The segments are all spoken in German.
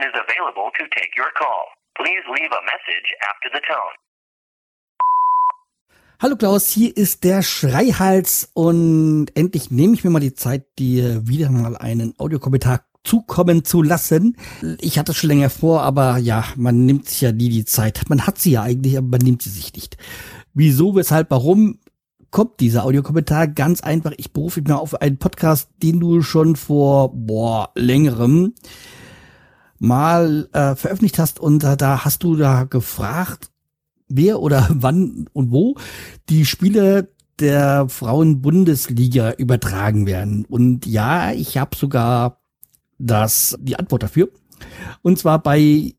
one is available to take your call. Please leave a message after the tone. Hallo Klaus, hier ist der Schreihals und endlich nehme ich mir mal die Zeit, dir wieder mal einen Audiokommentar zukommen zu lassen. Ich hatte schon länger vor, aber ja, man nimmt sich ja nie die Zeit. Man hat sie ja eigentlich, aber man nimmt sie sich nicht. Wieso, weshalb, warum kommt dieser Audiokommentar? Ganz einfach, ich berufe mich mal auf einen Podcast, den du schon vor, boah, längerem mal äh, veröffentlicht hast und äh, da hast du da gefragt, wer oder wann und wo die Spiele der Frauen-Bundesliga übertragen werden. Und ja, ich habe sogar das die Antwort dafür. Und zwar bei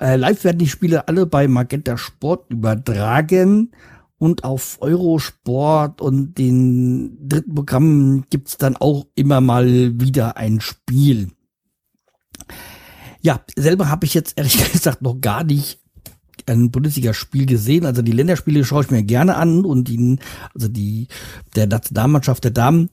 äh, live werden die Spiele alle bei Magenta Sport übertragen und auf Eurosport und den dritten Programmen gibt's dann auch immer mal wieder ein Spiel. Ja, selber habe ich jetzt ehrlich gesagt noch gar nicht ein Bundesligaspiel gesehen. Also die Länderspiele schaue ich mir gerne an und die, also die der Nationalmannschaft der Damen.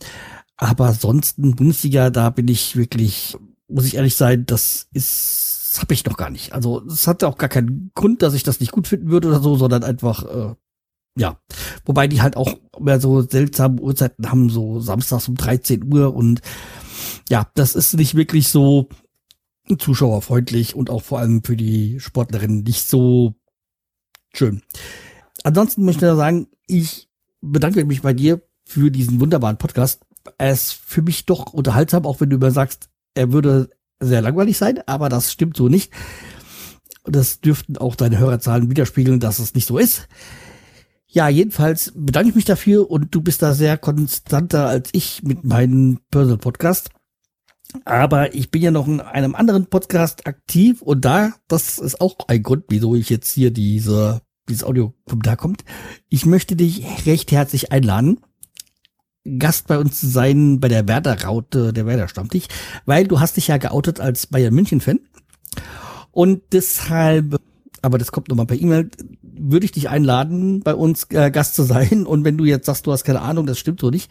Aber sonst Bundesliga, da bin ich wirklich, muss ich ehrlich sein, das ist, das habe ich noch gar nicht. Also es hatte auch gar keinen Grund, dass ich das nicht gut finden würde oder so, sondern einfach, äh, ja. Wobei die halt auch mehr so seltsame Uhrzeiten haben, so samstags um 13 Uhr und ja, das ist nicht wirklich so zuschauerfreundlich und auch vor allem für die Sportlerinnen nicht so schön. Ansonsten möchte ich sagen, ich bedanke mich bei dir für diesen wunderbaren Podcast. Er ist für mich doch unterhaltsam, auch wenn du immer sagst, er würde sehr langweilig sein, aber das stimmt so nicht. Das dürften auch deine Hörerzahlen widerspiegeln, dass es nicht so ist. Ja, jedenfalls bedanke ich mich dafür und du bist da sehr konstanter als ich mit meinem Personal Podcast. Aber ich bin ja noch in einem anderen Podcast aktiv und da, das ist auch ein Grund, wieso ich jetzt hier diese, dieses Audio-Kommentar kommt. Ich möchte dich recht herzlich einladen, Gast bei uns zu sein bei der Werder-Raute, der Werder-Stammtisch, weil du hast dich ja geoutet als Bayern München-Fan. Und deshalb, aber das kommt nochmal per E-Mail, würde ich dich einladen, bei uns äh, Gast zu sein. Und wenn du jetzt sagst, du hast keine Ahnung, das stimmt so nicht.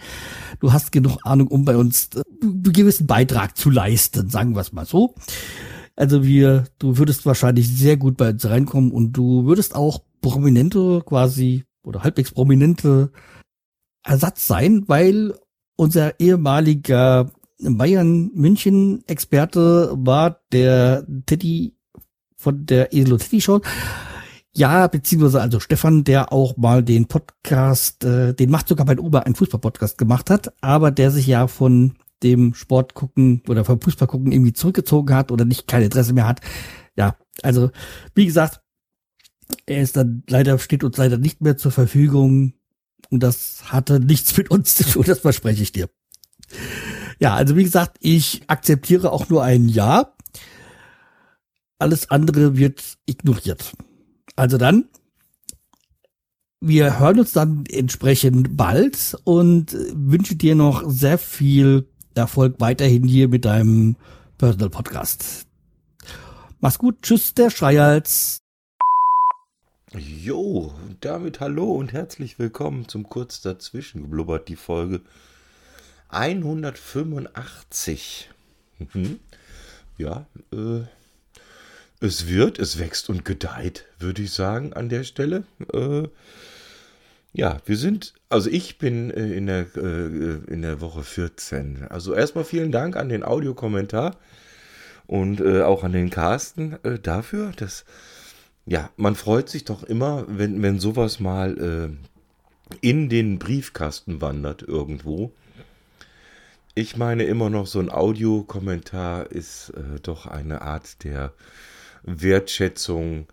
Du hast genug Ahnung, um bei uns äh, einen gewissen Beitrag zu leisten, sagen wir es mal so. Also wir, du würdest wahrscheinlich sehr gut bei uns reinkommen und du würdest auch prominente quasi oder halbwegs prominente Ersatz sein, weil unser ehemaliger Bayern München Experte war der Teddy von der Eselo Teddy Show ja, beziehungsweise also Stefan, der auch mal den Podcast, äh, den macht sogar bei Uber einen Fußball-Podcast gemacht hat, aber der sich ja von dem Sport gucken oder vom Fußball gucken irgendwie zurückgezogen hat oder nicht keine Interesse mehr hat. Ja, also wie gesagt, er ist dann leider, steht uns leider nicht mehr zur Verfügung und das hatte nichts mit uns zu tun, das verspreche ich dir. Ja, also wie gesagt, ich akzeptiere auch nur ein Ja. Alles andere wird ignoriert. Also dann, wir hören uns dann entsprechend bald und wünsche dir noch sehr viel Erfolg weiterhin hier mit deinem Personal Podcast. Mach's gut, tschüss, der Schreihals. Jo, damit hallo und herzlich willkommen zum Kurz dazwischen geblubbert, die Folge 185. Mhm. Ja, äh, es wird, es wächst und gedeiht, würde ich sagen, an der Stelle. Äh, ja, wir sind, also ich bin äh, in, der, äh, in der Woche 14. Also erstmal vielen Dank an den Audiokommentar und äh, auch an den Carsten äh, dafür, dass, ja, man freut sich doch immer, wenn, wenn sowas mal äh, in den Briefkasten wandert irgendwo. Ich meine immer noch, so ein Audiokommentar ist doch eine Art der Wertschätzung,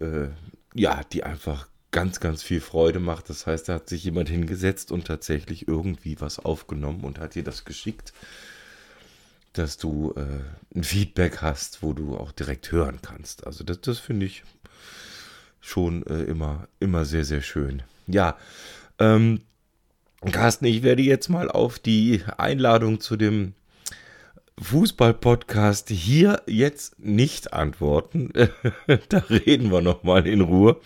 äh, ja, die einfach ganz, ganz viel Freude macht. Das heißt, da hat sich jemand hingesetzt und tatsächlich irgendwie was aufgenommen und hat dir das geschickt, dass du äh, ein Feedback hast, wo du auch direkt hören kannst. Also das, das finde ich schon äh, immer, immer sehr, sehr schön. Ja, ähm, Carsten, ich werde jetzt mal auf die Einladung zu dem Fußball-Podcast hier jetzt nicht antworten. da reden wir nochmal in Ruhe.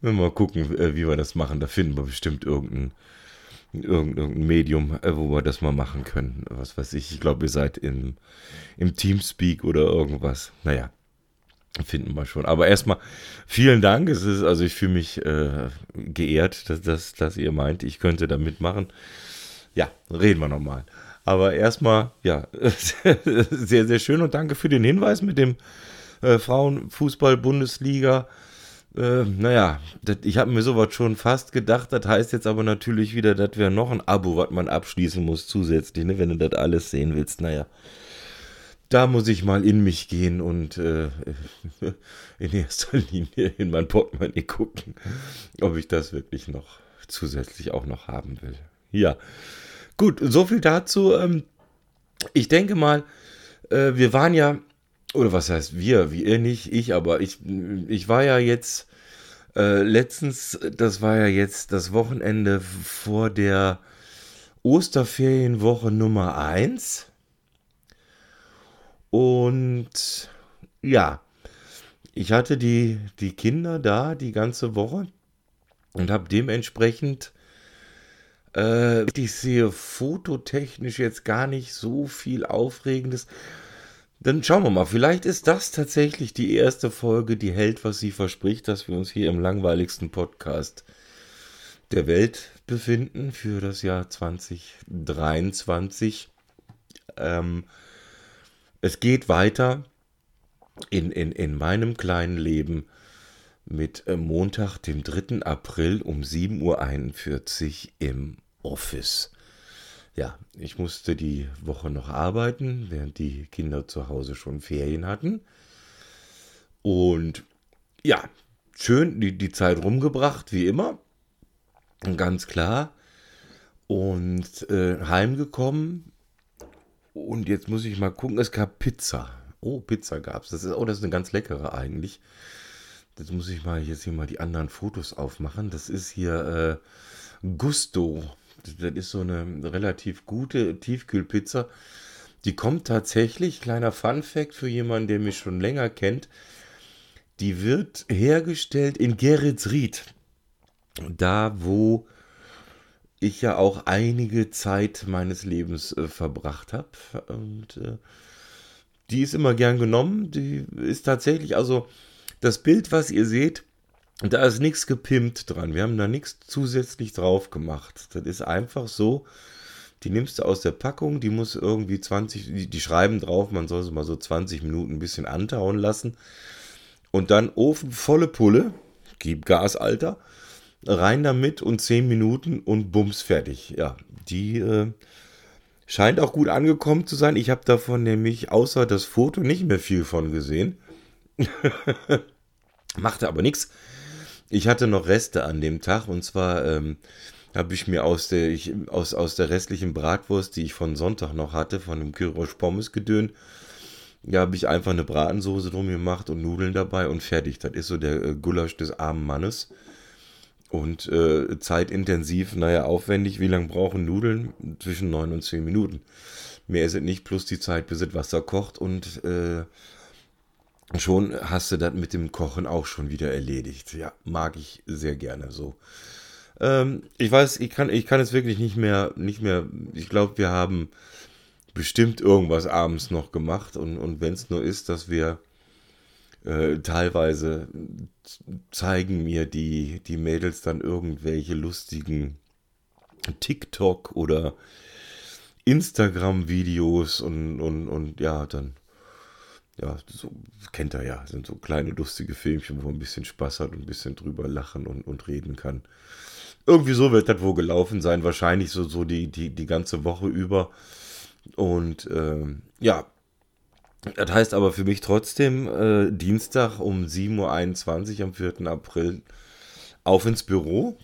Wenn wir mal gucken, äh, wie wir das machen. Da finden wir bestimmt irgendeinen irgendein Medium, äh, wo wir das mal machen können. Was weiß ich. Ich glaube, ihr seid im, im Teamspeak oder irgendwas. Naja, finden wir schon. Aber erstmal vielen Dank. Es ist, also ich fühle mich äh, geehrt, dass, dass, dass ihr meint, ich könnte da mitmachen. Ja, reden wir nochmal. Aber erstmal, ja, sehr, sehr schön und danke für den Hinweis mit dem äh, Frauenfußball-Bundesliga. Äh, naja, das, ich habe mir sowas schon fast gedacht. Das heißt jetzt aber natürlich wieder, das wäre noch ein Abo, was man abschließen muss zusätzlich, ne, wenn du das alles sehen willst. Naja, da muss ich mal in mich gehen und äh, in erster Linie in mein Portemonnaie gucken, ob ich das wirklich noch zusätzlich auch noch haben will. Ja, gut, so viel dazu. Ähm, ich denke mal, äh, wir waren ja oder was heißt wir, wie ihr nicht, ich, aber ich, ich war ja jetzt äh, letztens, das war ja jetzt das Wochenende vor der Osterferienwoche Nummer 1. Und ja, ich hatte die, die Kinder da die ganze Woche und habe dementsprechend, äh, ich sehe fototechnisch jetzt gar nicht so viel Aufregendes. Dann schauen wir mal, vielleicht ist das tatsächlich die erste Folge, die hält, was sie verspricht, dass wir uns hier im langweiligsten Podcast der Welt befinden für das Jahr 2023. Ähm, es geht weiter in, in, in meinem kleinen Leben mit äh, Montag, dem 3. April um 7.41 Uhr im Office ja, ich musste die Woche noch arbeiten, während die Kinder zu Hause schon Ferien hatten. Und ja, schön die, die Zeit rumgebracht, wie immer. Ganz klar. Und äh, heimgekommen. Und jetzt muss ich mal gucken, es gab Pizza. Oh, Pizza gab es. Oh, das ist eine ganz leckere eigentlich. Jetzt muss ich mal jetzt hier mal die anderen Fotos aufmachen. Das ist hier äh, Gusto das ist so eine relativ gute Tiefkühlpizza. Die kommt tatsächlich, kleiner Fun Fact für jemanden, der mich schon länger kennt, die wird hergestellt in Geretsried. Da, wo ich ja auch einige Zeit meines Lebens äh, verbracht habe. Und äh, die ist immer gern genommen. Die ist tatsächlich, also das Bild, was ihr seht, da ist nichts gepimpt dran. Wir haben da nichts zusätzlich drauf gemacht. Das ist einfach so. Die nimmst du aus der Packung, die muss irgendwie 20, die, die schreiben drauf, man soll sie mal so 20 Minuten ein bisschen antauen lassen. Und dann Ofen volle Pulle, gib Gas, Alter, rein damit und 10 Minuten und bums fertig. Ja, die äh, scheint auch gut angekommen zu sein. Ich habe davon nämlich außer das Foto nicht mehr viel von gesehen. Machte aber nichts. Ich hatte noch Reste an dem Tag und zwar ähm, habe ich mir aus der, ich, aus, aus der restlichen Bratwurst, die ich von Sonntag noch hatte, von dem Kyrosch Pommes gedöhnt, ja, habe ich einfach eine Bratensoße drum gemacht und Nudeln dabei und fertig. Das ist so der äh, Gulasch des armen Mannes. Und äh, zeitintensiv, naja, aufwendig. Wie lange brauchen Nudeln? Zwischen 9 und 10 Minuten. Mehr ist es nicht, plus die Zeit, bis das Wasser kocht und äh, schon hast du das mit dem Kochen auch schon wieder erledigt. Ja, mag ich sehr gerne so. Ähm, ich weiß, ich kann, ich kann es wirklich nicht mehr, nicht mehr. Ich glaube, wir haben bestimmt irgendwas abends noch gemacht und, und wenn es nur ist, dass wir äh, teilweise zeigen mir die, die Mädels dann irgendwelche lustigen TikTok oder Instagram-Videos und, und, und ja, dann ja, so kennt er ja, sind so kleine lustige Filmchen, wo man ein bisschen Spaß hat und ein bisschen drüber lachen und, und reden kann. Irgendwie so wird das wohl gelaufen sein, wahrscheinlich so, so die, die, die ganze Woche über. Und ähm, ja, das heißt aber für mich trotzdem äh, Dienstag um 7.21 Uhr am 4. April auf ins Büro.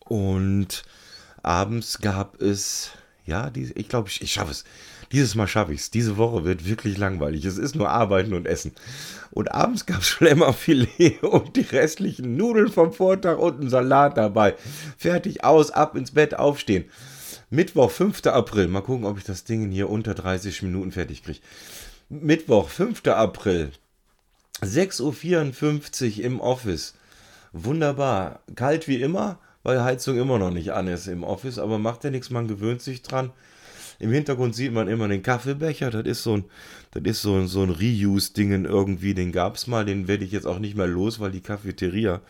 Und abends gab es, ja, die, ich glaube, ich, ich schaffe es. Dieses Mal schaffe ich es. Diese Woche wird wirklich langweilig. Es ist nur Arbeiten und Essen. Und abends gab es Schlemmerfilet und die restlichen Nudeln vom Vortag und einen Salat dabei. Fertig, aus, ab ins Bett, aufstehen. Mittwoch, 5. April. Mal gucken, ob ich das Ding hier unter 30 Minuten fertig kriege. Mittwoch, 5. April. 6.54 Uhr im Office. Wunderbar. Kalt wie immer weil Heizung immer noch nicht an ist im Office, aber macht ja nichts, man gewöhnt sich dran. Im Hintergrund sieht man immer den Kaffeebecher, das ist so ein, das ist so ein, so ein Reuse-Dingen irgendwie, den gab es mal, den werde ich jetzt auch nicht mehr los, weil die Cafeteria,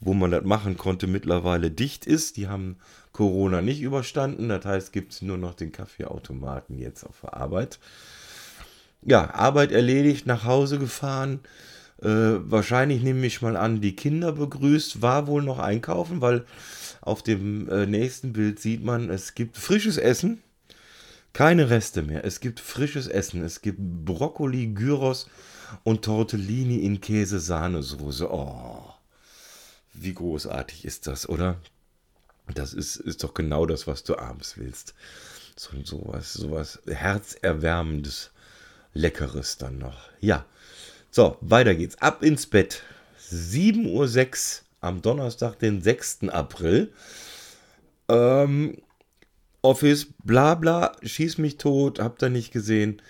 wo man das machen konnte, mittlerweile dicht ist. Die haben Corona nicht überstanden, das heißt, gibt es nur noch den Kaffeeautomaten jetzt auf der Arbeit. Ja, Arbeit erledigt, nach Hause gefahren, äh, wahrscheinlich nehme ich mal an, die Kinder begrüßt, war wohl noch einkaufen, weil auf dem äh, nächsten Bild sieht man, es gibt frisches Essen keine Reste mehr. Es gibt frisches Essen. Es gibt Brokkoli, Gyros und Tortellini in Käse-Sahnesoße. Oh, wie großartig ist das, oder? Das ist, ist doch genau das, was du abends willst. So, sowas, sowas herzerwärmendes, leckeres dann noch. Ja. So, weiter geht's. Ab ins Bett. 7.06 Uhr am Donnerstag, den 6. April. Ähm, Office, bla bla, schieß mich tot, hab da nicht gesehen.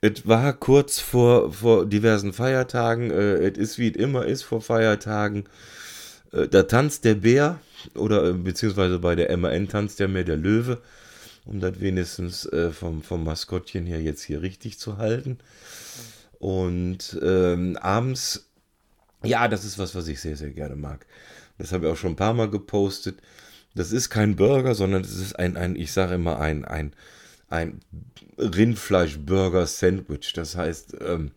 Es war kurz vor, vor diversen Feiertagen, äh, es ist wie es immer ist vor Feiertagen. Äh, da tanzt der Bär, oder äh, beziehungsweise bei der MAN tanzt ja mehr der Löwe, um das wenigstens vom, vom Maskottchen her jetzt hier richtig zu halten. Und ähm, abends, ja, das ist was, was ich sehr, sehr gerne mag. Das habe ich auch schon ein paar Mal gepostet das ist kein Burger, sondern es ist ein, ein ich sage immer, ein, ein, ein Rindfleisch-Burger-Sandwich. Das heißt, ähm,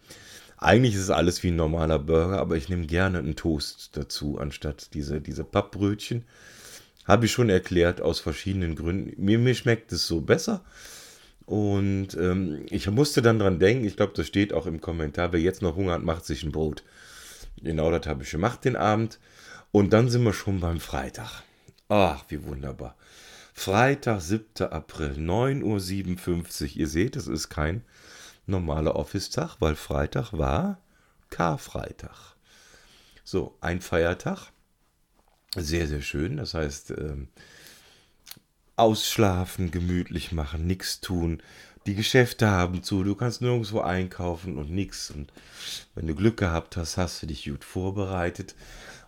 eigentlich ist es alles wie ein normaler Burger, aber ich nehme gerne einen Toast dazu, anstatt diese, diese Pappbrötchen. Habe ich schon erklärt, aus verschiedenen Gründen. Mir, mir schmeckt es so besser. Und ähm, ich musste dann dran denken, ich glaube, das steht auch im Kommentar, wer jetzt noch Hunger hat, macht sich ein Brot. Genau das habe ich gemacht den Abend. Und dann sind wir schon beim Freitag. Ach, wie wunderbar. Freitag, 7. April, 9.57 Uhr. Ihr seht, es ist kein normaler Office-Tag, weil Freitag war Karfreitag. So, ein Feiertag. Sehr, sehr schön. Das heißt, ähm, ausschlafen, gemütlich machen, nichts tun. Die Geschäfte haben zu, du kannst nirgendwo einkaufen und nichts. Und wenn du Glück gehabt hast, hast du dich gut vorbereitet.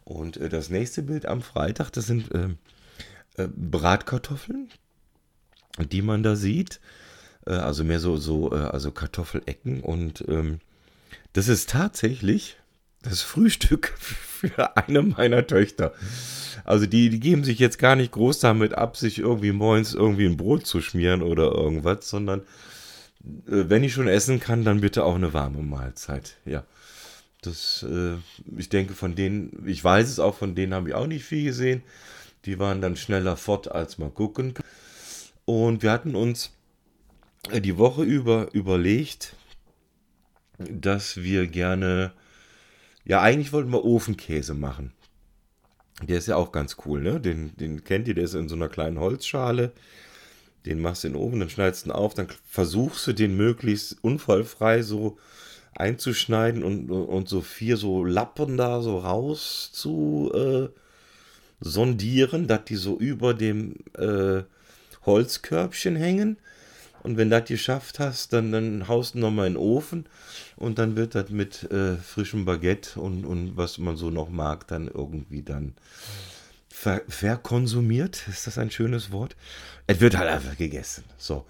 Und äh, das nächste Bild am Freitag, das sind äh, äh, Bratkartoffeln, die man da sieht. Äh, also mehr so, so äh, also Kartoffelecken. Und ähm, das ist tatsächlich das Frühstück für eine meiner Töchter. Also die, die geben sich jetzt gar nicht groß damit ab, sich irgendwie morgens irgendwie ein Brot zu schmieren oder irgendwas, sondern äh, wenn ich schon essen kann, dann bitte auch eine warme Mahlzeit. Ja. Das, äh, ich denke, von denen, ich weiß es auch, von denen habe ich auch nicht viel gesehen. Die waren dann schneller fort als mal gucken. Und wir hatten uns äh, die Woche über überlegt, dass wir gerne, ja, eigentlich wollten wir Ofenkäse machen. Der ist ja auch ganz cool, ne? Den, den kennt ihr, der ist in so einer kleinen Holzschale. Den machst du in den Ofen, dann schneidest du ihn auf, dann versuchst du den möglichst unfallfrei so einzuschneiden und, und so vier so Lappen da so raus zu äh, sondieren, dass die so über dem äh, Holzkörbchen hängen. Und wenn das geschafft hast, dann, dann haust du nochmal in den Ofen und dann wird das mit äh, frischem Baguette und, und was man so noch mag, dann irgendwie dann ver verkonsumiert. Ist das ein schönes Wort? Es wird halt einfach gegessen. So,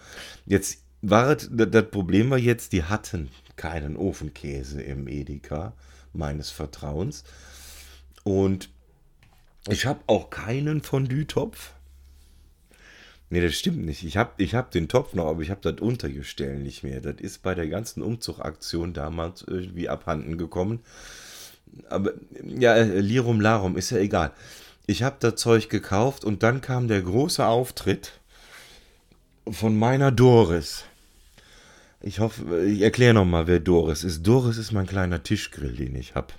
jetzt war das, das Problem war jetzt, die hatten keinen Ofenkäse im Edeka meines Vertrauens. Und ich habe auch keinen Fondue-Topf. Nee, das stimmt nicht. Ich habe ich hab den Topf noch, aber ich habe das Untergestell nicht mehr. Das ist bei der ganzen Umzugaktion damals irgendwie abhanden gekommen. Aber ja, Lirum Larum, ist ja egal. Ich habe das Zeug gekauft und dann kam der große Auftritt von meiner Doris. Ich hoffe, ich erkläre nochmal, wer Doris ist. Doris ist mein kleiner Tischgrill, den ich habe.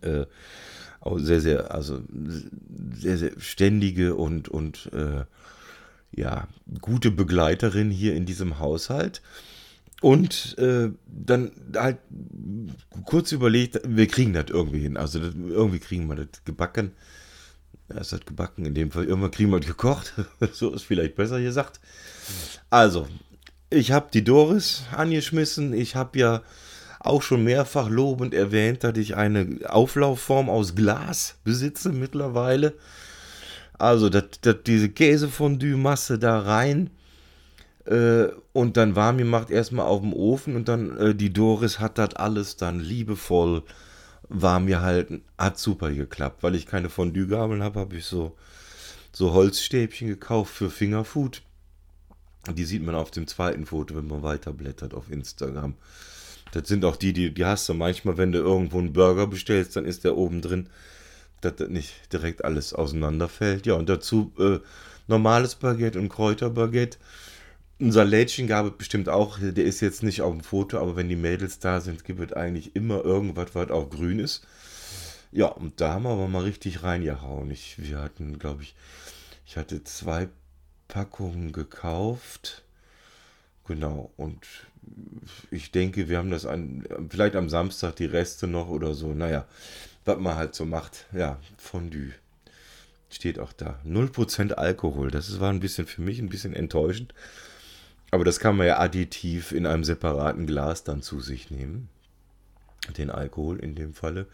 Äh, sehr, sehr, also sehr, sehr ständige und, und äh, ja, gute Begleiterin hier in diesem Haushalt. Und äh, dann halt kurz überlegt, wir kriegen das irgendwie hin. Also das, irgendwie kriegen wir das gebacken. Es hat gebacken, in dem Fall irgendwann kriegen wir das gekocht. so ist vielleicht besser gesagt. Also, ich habe die Doris angeschmissen. Ich habe ja auch schon mehrfach lobend erwähnt, dass ich eine Auflaufform aus Glas besitze mittlerweile. Also dat, dat, diese Käsefondue-Masse da rein äh, und dann warm gemacht, erstmal auf dem Ofen und dann äh, die Doris hat das alles dann liebevoll warm gehalten. Hat super geklappt. Weil ich keine Fondue-Gabeln habe, habe ich so, so Holzstäbchen gekauft für Fingerfood. Die sieht man auf dem zweiten Foto, wenn man weiterblättert auf Instagram. Das sind auch die, die, die hast du manchmal, wenn du irgendwo einen Burger bestellst, dann ist der oben drin, dass das nicht direkt alles auseinanderfällt. Ja, und dazu äh, normales Baguette und Kräuterbaguette. Ein Salätchen gab es bestimmt auch, der ist jetzt nicht auf dem Foto, aber wenn die Mädels da sind, gibt es eigentlich immer irgendwas, was auch grün ist. Ja, und da haben wir aber mal richtig reingehauen. Ich, wir hatten, glaube ich, ich hatte zwei Packungen gekauft. Genau, und ich denke, wir haben das an, vielleicht am Samstag die Reste noch oder so. Naja, was man halt so macht. Ja, Fondue. Steht auch da. 0% Alkohol. Das war ein bisschen für mich ein bisschen enttäuschend. Aber das kann man ja additiv in einem separaten Glas dann zu sich nehmen. Den Alkohol in dem Falle.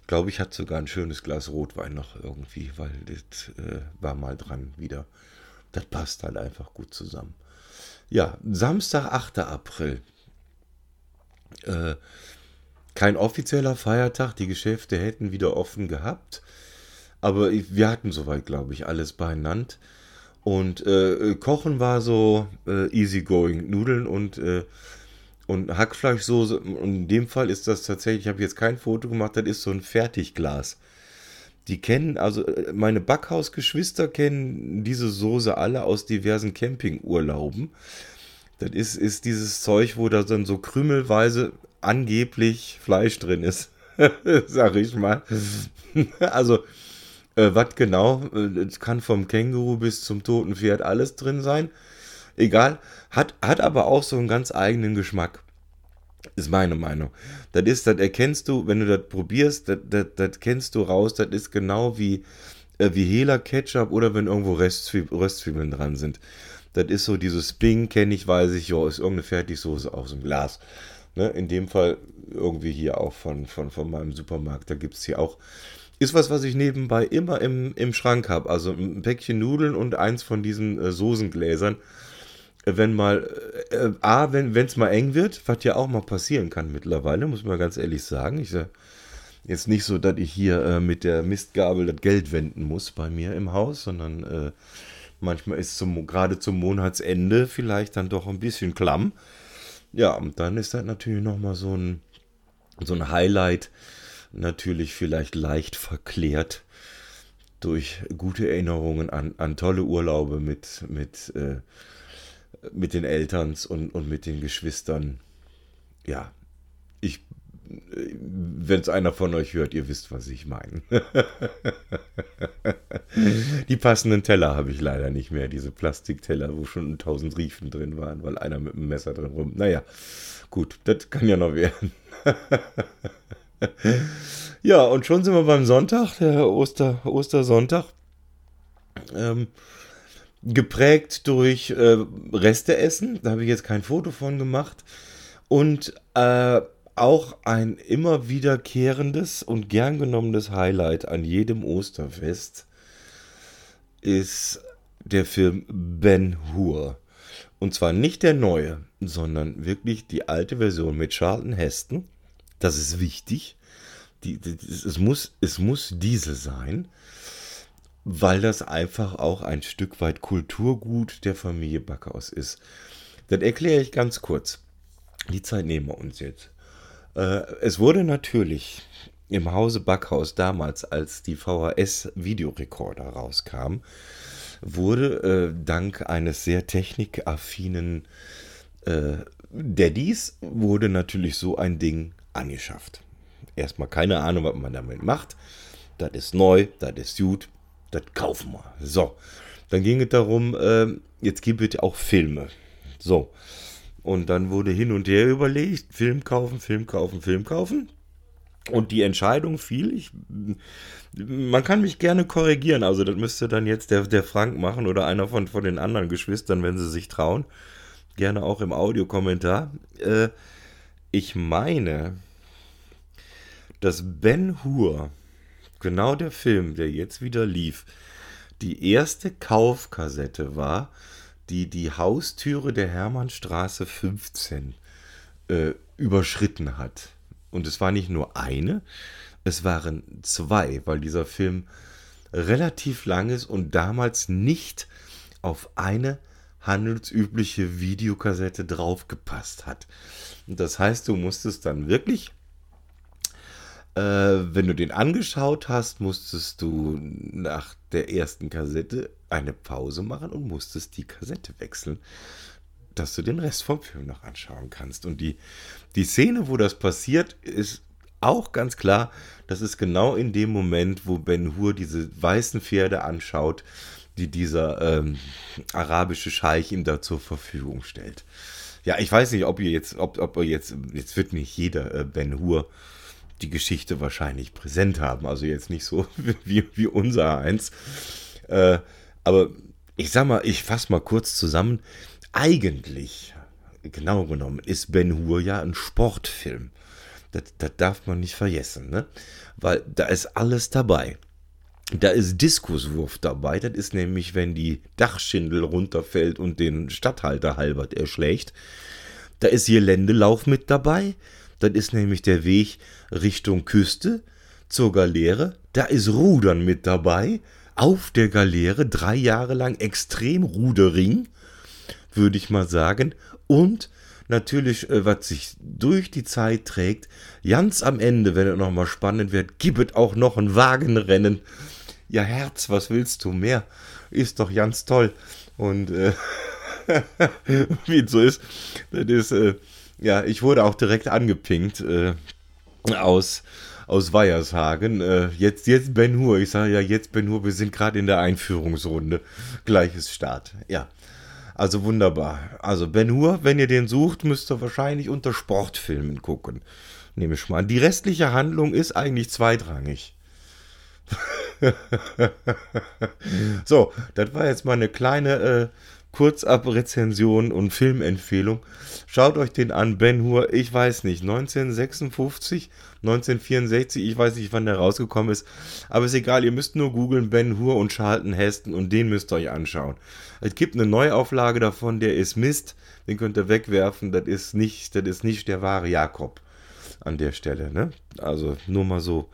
Ich glaube, ich hatte sogar ein schönes Glas Rotwein noch irgendwie, weil das äh, war mal dran wieder. Das passt halt einfach gut zusammen. Ja, Samstag, 8. April. Äh, kein offizieller Feiertag, die Geschäfte hätten wieder offen gehabt. Aber wir hatten soweit, glaube ich, alles beieinander. Und äh, Kochen war so äh, easygoing. Nudeln und, äh, und Hackfleischsoße. Und in dem Fall ist das tatsächlich, ich habe jetzt kein Foto gemacht, das ist so ein Fertigglas. Die kennen, also äh, meine Backhausgeschwister kennen diese Soße alle aus diversen Campingurlauben. Das ist, ist dieses Zeug, wo da dann so krümelweise angeblich Fleisch drin ist. Sag ich mal. also, äh, was genau? Es kann vom Känguru bis zum toten Pferd alles drin sein. Egal. Hat, hat aber auch so einen ganz eigenen Geschmack. Ist meine Meinung. Das ist, das erkennst du, wenn du das probierst, das, das, das kennst du raus, das ist genau wie, äh, wie Hela Ketchup oder wenn irgendwo Röstzwiebeln, Röstzwiebeln dran sind. Das ist so dieses Bing, kenne ich, weiß ich, ja, ist irgendeine Fertigsoße aus dem Glas. Ne? In dem Fall irgendwie hier auch von, von, von meinem Supermarkt, da gibt es hier auch. Ist was, was ich nebenbei immer im, im Schrank habe. Also ein Päckchen Nudeln und eins von diesen äh, Soßengläsern wenn mal, äh, A, wenn es mal eng wird, was ja auch mal passieren kann mittlerweile, muss man ganz ehrlich sagen. Ich sage jetzt nicht so, dass ich hier äh, mit der Mistgabel das Geld wenden muss bei mir im Haus, sondern äh, manchmal ist zum, gerade zum Monatsende vielleicht dann doch ein bisschen klamm. Ja, und dann ist das natürlich nochmal so ein, so ein Highlight, natürlich vielleicht leicht verklärt durch gute Erinnerungen an, an tolle Urlaube mit, mit äh, mit den Eltern und, und mit den Geschwistern. Ja, ich, wenn es einer von euch hört, ihr wisst, was ich meine. Die passenden Teller habe ich leider nicht mehr, diese Plastikteller, wo schon tausend Riefen drin waren, weil einer mit einem Messer drin rum. Naja, gut, das kann ja noch werden. ja, und schon sind wir beim Sonntag, der Oster, Ostersonntag. Ähm, geprägt durch äh, Resteessen. Da habe ich jetzt kein Foto von gemacht. Und äh, auch ein immer wiederkehrendes und gern genommenes Highlight an jedem Osterfest ist der Film Ben Hur. Und zwar nicht der neue, sondern wirklich die alte Version mit Charlton Heston. Das ist wichtig. Die, die, es, muss, es muss diese sein weil das einfach auch ein Stück weit Kulturgut der Familie Backhaus ist. Das erkläre ich ganz kurz. Die Zeit nehmen wir uns jetzt. Äh, es wurde natürlich im Hause Backhaus damals, als die VHS-Videorekorder rauskam, wurde äh, dank eines sehr technikaffinen äh, Daddys wurde natürlich so ein Ding angeschafft. Erstmal keine Ahnung, was man damit macht. Das ist neu, das ist gut, das kaufen wir. So, dann ging es darum, äh, jetzt gibt es auch Filme. So, und dann wurde hin und her überlegt, Film kaufen, Film kaufen, Film kaufen. Und die Entscheidung fiel, ich, man kann mich gerne korrigieren, also das müsste dann jetzt der, der Frank machen oder einer von, von den anderen Geschwistern, wenn sie sich trauen. Gerne auch im Audiokommentar. Äh, ich meine, dass Ben Hur genau der Film, der jetzt wieder lief, die erste Kaufkassette war, die die Haustüre der Hermannstraße 15 äh, überschritten hat. Und es war nicht nur eine, es waren zwei, weil dieser Film relativ lang ist und damals nicht auf eine handelsübliche Videokassette draufgepasst hat. Das heißt, du musstest dann wirklich, äh, wenn du den angeschaut hast, musstest du nach der ersten Kassette eine Pause machen und musstest die Kassette wechseln, dass du den Rest vom Film noch anschauen kannst. Und die, die Szene, wo das passiert, ist auch ganz klar, das ist genau in dem Moment, wo Ben Hur diese weißen Pferde anschaut, die dieser ähm, arabische Scheich ihm da zur Verfügung stellt. Ja, ich weiß nicht, ob ihr jetzt, ob, ob ihr jetzt, jetzt wird nicht jeder äh, Ben Hur die Geschichte wahrscheinlich präsent haben, also jetzt nicht so wie, wie unser eins. Äh, aber ich sag mal, ich fasse mal kurz zusammen. Eigentlich, genau genommen, ist Ben Hur ja ein Sportfilm. Das, das darf man nicht vergessen, ne? Weil da ist alles dabei. Da ist Diskuswurf dabei. Das ist nämlich, wenn die Dachschindel runterfällt und den Stadthalter Halbert erschlägt. Da ist Geländelauf mit dabei. Das ist nämlich der Weg Richtung Küste zur Galeere. Da ist Rudern mit dabei. Auf der Galeere drei Jahre lang extrem Rudering, würde ich mal sagen. Und natürlich, äh, was sich durch die Zeit trägt, ganz am Ende, wenn es nochmal spannend wird, gibt es auch noch ein Wagenrennen. Ja, Herz, was willst du mehr? Ist doch ganz toll. Und äh, wie es so ist, das ist, äh, ja, ich wurde auch direkt angepinkt äh, aus, aus Weiershagen. Äh, jetzt, jetzt Ben Hur. Ich sage ja, jetzt Ben Hur, wir sind gerade in der Einführungsrunde. Gleiches Start. Ja. Also wunderbar. Also Ben Hur, wenn ihr den sucht, müsst ihr wahrscheinlich unter Sportfilmen gucken. Nehme ich mal an. Die restliche Handlung ist eigentlich zweitrangig. so, das war jetzt mal eine kleine äh, Kurzabre-Rezension und Filmempfehlung. Schaut euch den an, Ben Hur, ich weiß nicht, 1956, 1964, ich weiß nicht, wann der rausgekommen ist, aber ist egal, ihr müsst nur googeln Ben Hur und Charlton Heston und den müsst ihr euch anschauen. Es gibt eine Neuauflage davon, der ist Mist, den könnt ihr wegwerfen, das ist nicht, das ist nicht der wahre Jakob an der Stelle, ne? Also nur mal so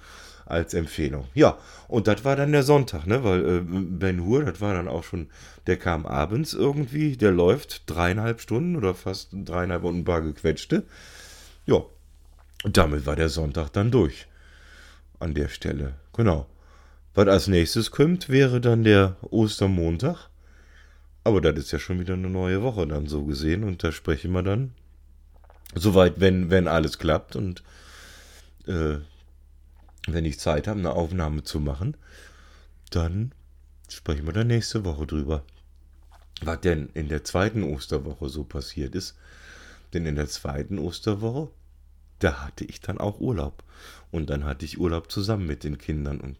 als Empfehlung. Ja, und das war dann der Sonntag, ne? Weil äh, Ben Hur, das war dann auch schon, der kam abends irgendwie, der läuft dreieinhalb Stunden oder fast dreieinhalb und ein paar gequetschte. Ja, und damit war der Sonntag dann durch. An der Stelle, genau. Was als nächstes kommt, wäre dann der Ostermontag. Aber das ist ja schon wieder eine neue Woche dann so gesehen und da sprechen wir dann soweit, wenn, wenn alles klappt und äh, wenn ich Zeit habe, eine Aufnahme zu machen, dann sprechen wir dann nächste Woche drüber. Was denn in der zweiten Osterwoche so passiert ist. Denn in der zweiten Osterwoche, da hatte ich dann auch Urlaub. Und dann hatte ich Urlaub zusammen mit den Kindern. Und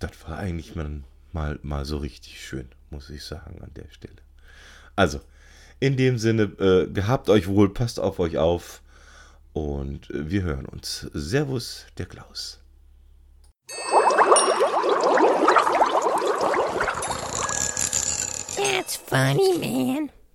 das war eigentlich mal, mal, mal so richtig schön, muss ich sagen, an der Stelle. Also, in dem Sinne, äh, gehabt euch wohl, passt auf euch auf. Und äh, wir hören uns. Servus, der Klaus. That's funny, man.